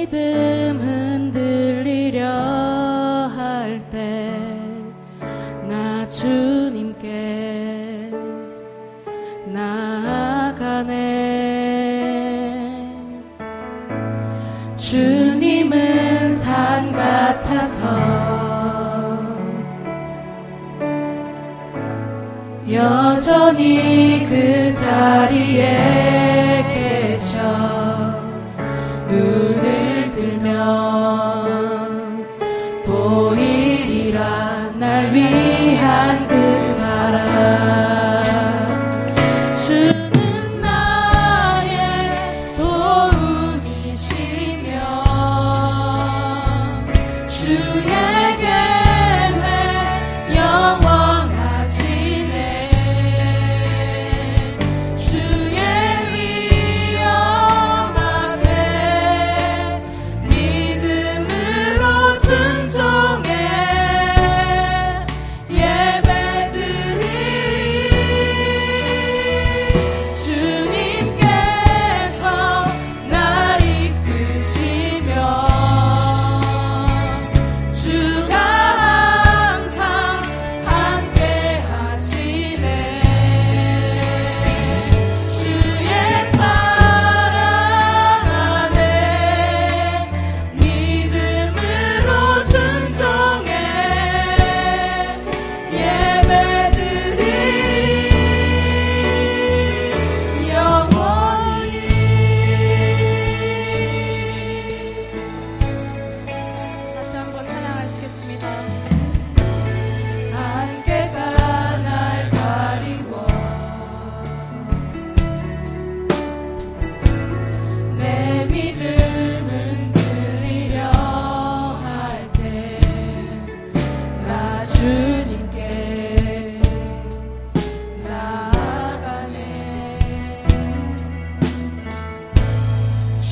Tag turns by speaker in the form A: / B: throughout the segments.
A: 믿음 흔들리려 할 때 나 주님께 나아가네. 주님은 산 같아서 여전히 그 자리에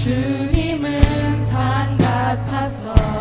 A: 주님은 산 같아서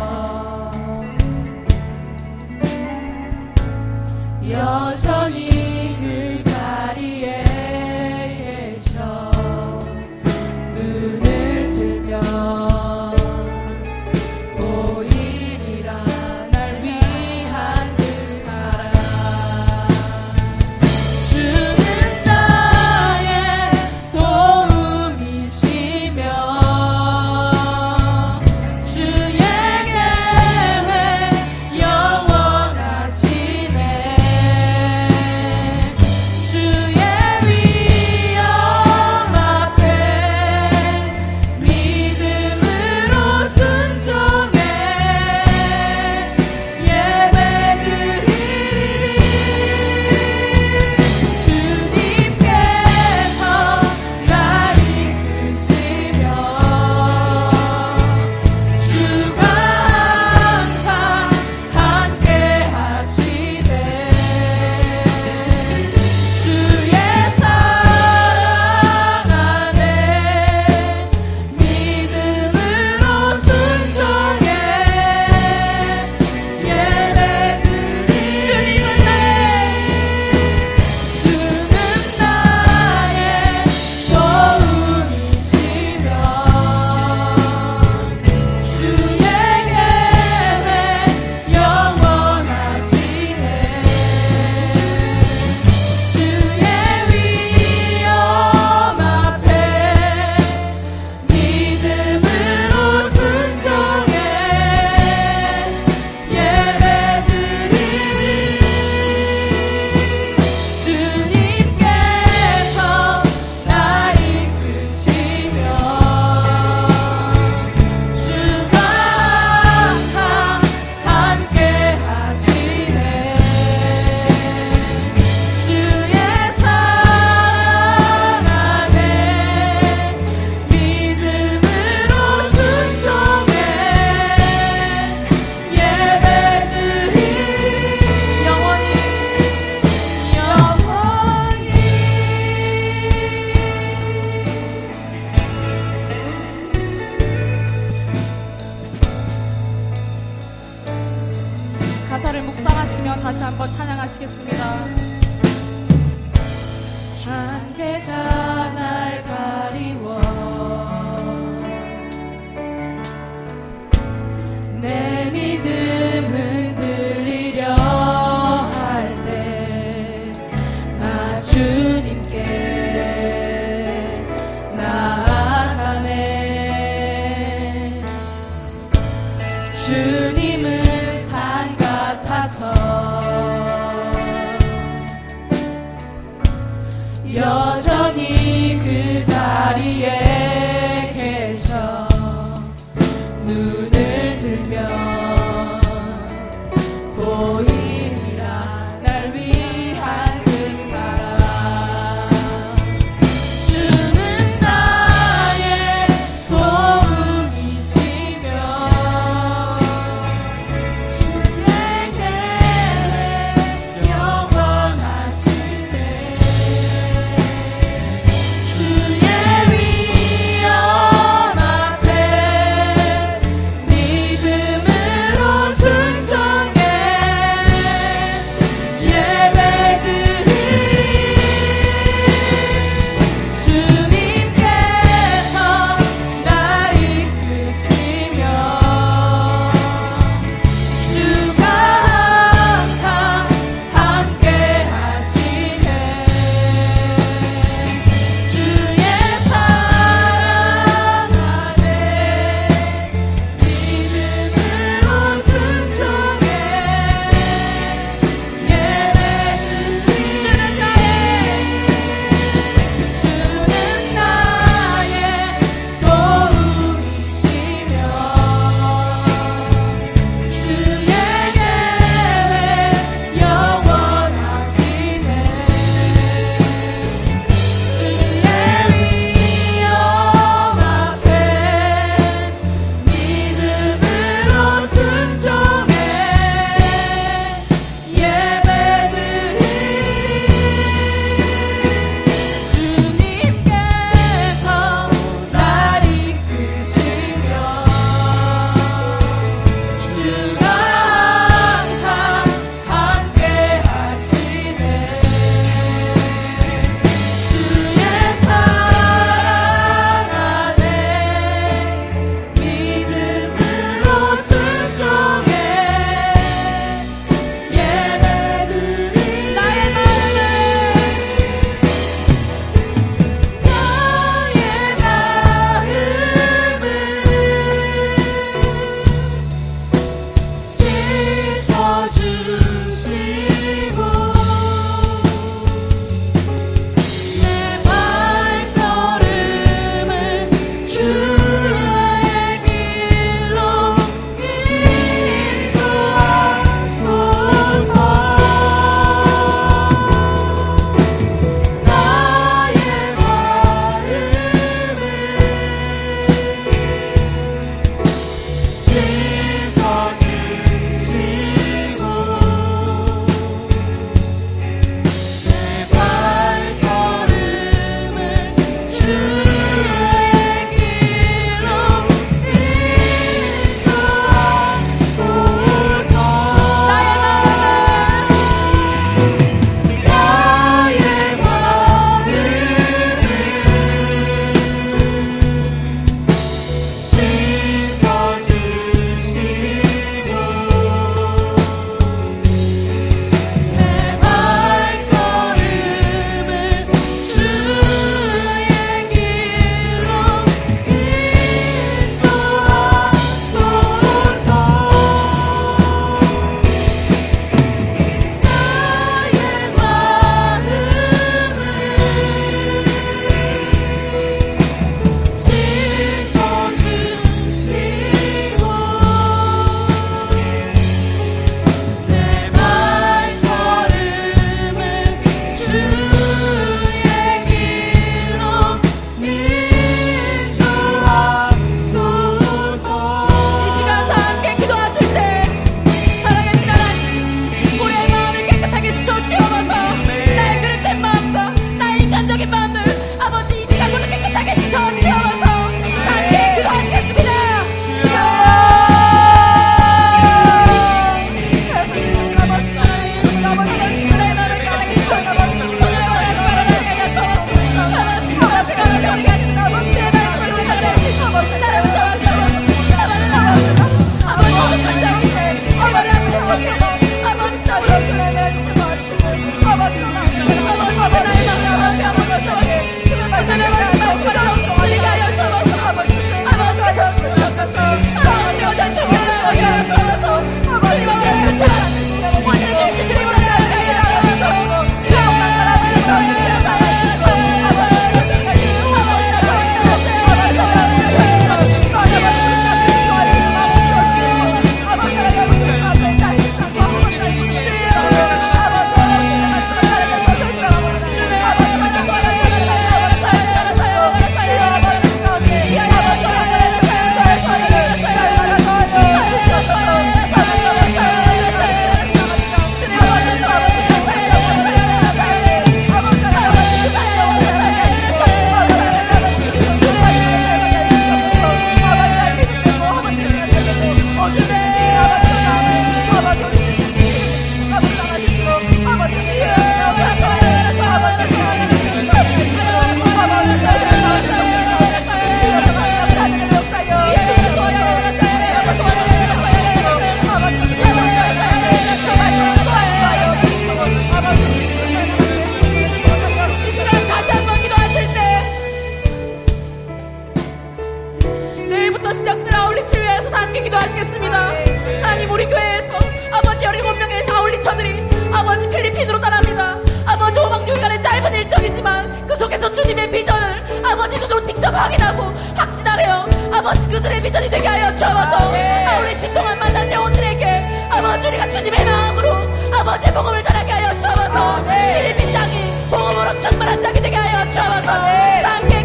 A: 주님의 비전을 아버지 눈으로 직접 확인하고 확신하래요. 아버지 그들의 비전이 되게 하여 주옵소서. 아, 우리 진동한 만난 영혼들에게 아버지 우리가 주님의 마음으로 아버지의 복음을 전하게 하여 주옵소서. 필리핀 땅이 복음으로 충만한 땅이 되게 하여 주옵소서. 함께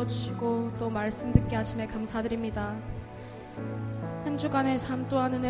B: 불러주시고 또 말씀 듣게 하심에 감사드립니다. 한 주간의 삶 또한 은혜